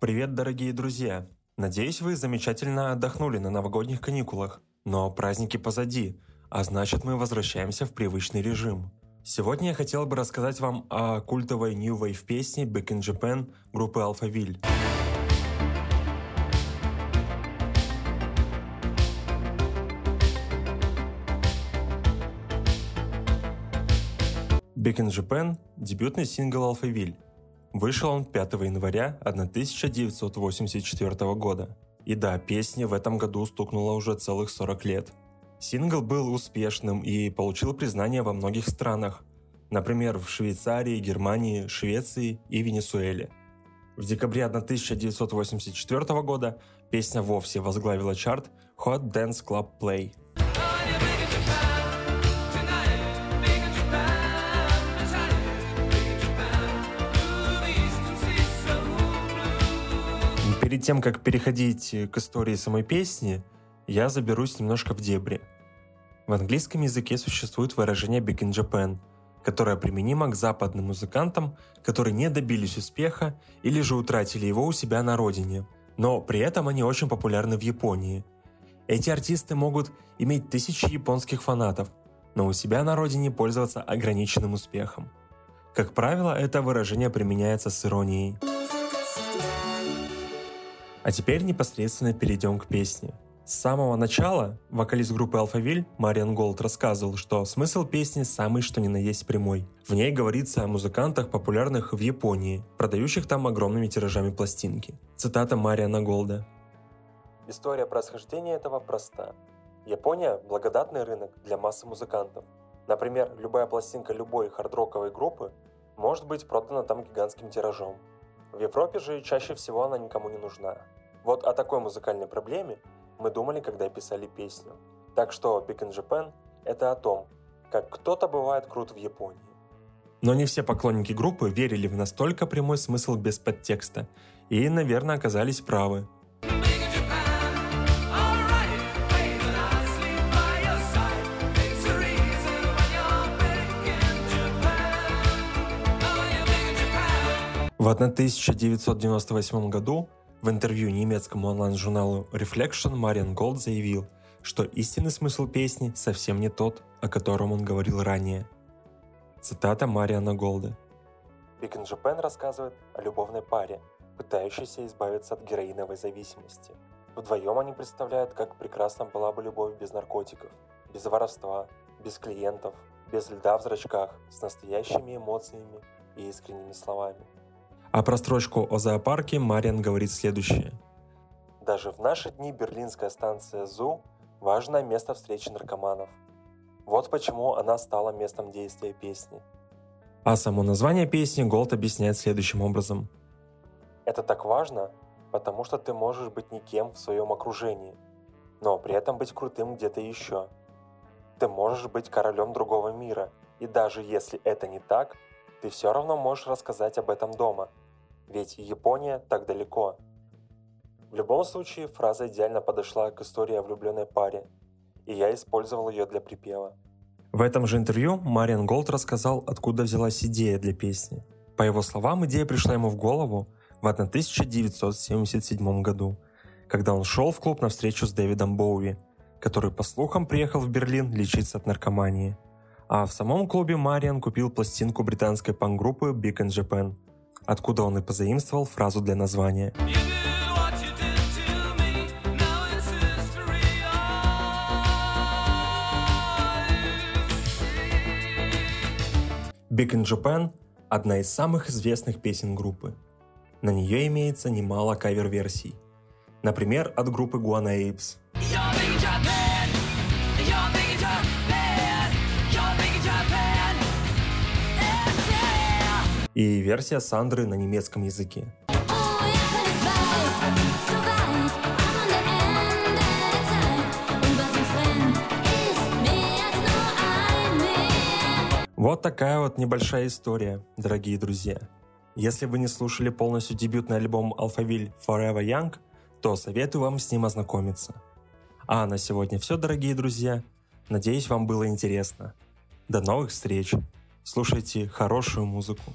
Привет, дорогие друзья! Надеюсь, вы замечательно отдохнули на новогодних каникулах. Но праздники позади, а значит мы возвращаемся в привычный режим. Сегодня я хотел бы рассказать вам о культовой New Wave песне Back in Japan группы Alphaville. Back in Japan – дебютный сингл Alphaville – Вышел он 5 января 1984 года. И да, песне в этом году стукнуло уже целых 40 лет. Сингл был успешным и получил признание во многих странах, например, в Швейцарии, Германии, Швеции и Венесуэле. В декабре 1984 года песня вовсе возглавила чарт Hot Dance Club Play – перед тем, как переходить к истории самой песни, я заберусь немножко в дебри. В английском языке существует выражение «big in Japan», которое применимо к западным музыкантам, которые не добились успеха или же утратили его у себя на родине, но при этом они очень популярны в Японии. Эти артисты могут иметь тысячи японских фанатов, но у себя на родине пользоваться ограниченным успехом. Как правило, это выражение применяется с иронией. А теперь непосредственно перейдем к песне. С самого начала вокалист группы Alphaville Мариан Голд рассказывал, что смысл песни самый что ни на есть прямой. В ней говорится о музыкантах, популярных в Японии, продающих там огромными тиражами пластинки. Цитата Мариана Голда. История происхождения этого проста. Япония – благодатный рынок для массы музыкантов. Например, любая пластинка любой хардроковой группы может быть продана там гигантским тиражом. В Европе же чаще всего она никому не нужна. Вот о такой музыкальной проблеме мы думали, когда писали песню. Так что Big in Japan – это о том, как кто-то бывает крут в Японии. Но не все поклонники группы верили в настолько прямой смысл без подтекста и, наверное, оказались правы – В 1998 году в интервью немецкому онлайн-журналу Reflection Мариан Голд заявил, что истинный смысл песни совсем не тот, о котором он говорил ранее. Цитата Мариана Голда. In Japan рассказывает о любовной паре, пытающейся избавиться от героиновой зависимости. Вдвоем они представляют, как прекрасна была бы любовь без наркотиков, без воровства, без клиентов, без льда в зрачках, с настоящими эмоциями и искренними словами. А про строчку о зоопарке Мариан говорит следующее. Даже в наши дни берлинская станция ЗУ – важное место встречи наркоманов. Вот почему она стала местом действия песни. А само название песни Голд объясняет следующим образом. Это так важно, потому что ты можешь быть никем в своем окружении, но при этом быть крутым где-то еще. Ты можешь быть королем другого мира, и даже если это не так, ты все равно можешь рассказать об этом дома – ведь Япония так далеко. В любом случае, фраза идеально подошла к истории о влюбленной паре, и я использовал ее для припева. В этом же интервью Мариан Голд рассказал, откуда взялась идея для песни. По его словам, идея пришла ему в голову в 1977 году, когда он шел в клуб на встречу с Дэвидом Боуи, который, по слухам, приехал в Берлин лечиться от наркомании. А в самом клубе Мариан купил пластинку британской панк-группы Big Japan – откуда он и позаимствовал фразу для названия. Big in Japan – одна из самых известных песен группы. На нее имеется немало кавер-версий. Например, от группы Guana Apes – и версия Сандры на немецком языке. Вот такая вот небольшая история, дорогие друзья. Если вы не слушали полностью дебютный альбом Alphaville Forever Young, то советую вам с ним ознакомиться. А на сегодня все, дорогие друзья. Надеюсь, вам было интересно. До новых встреч. Слушайте хорошую музыку.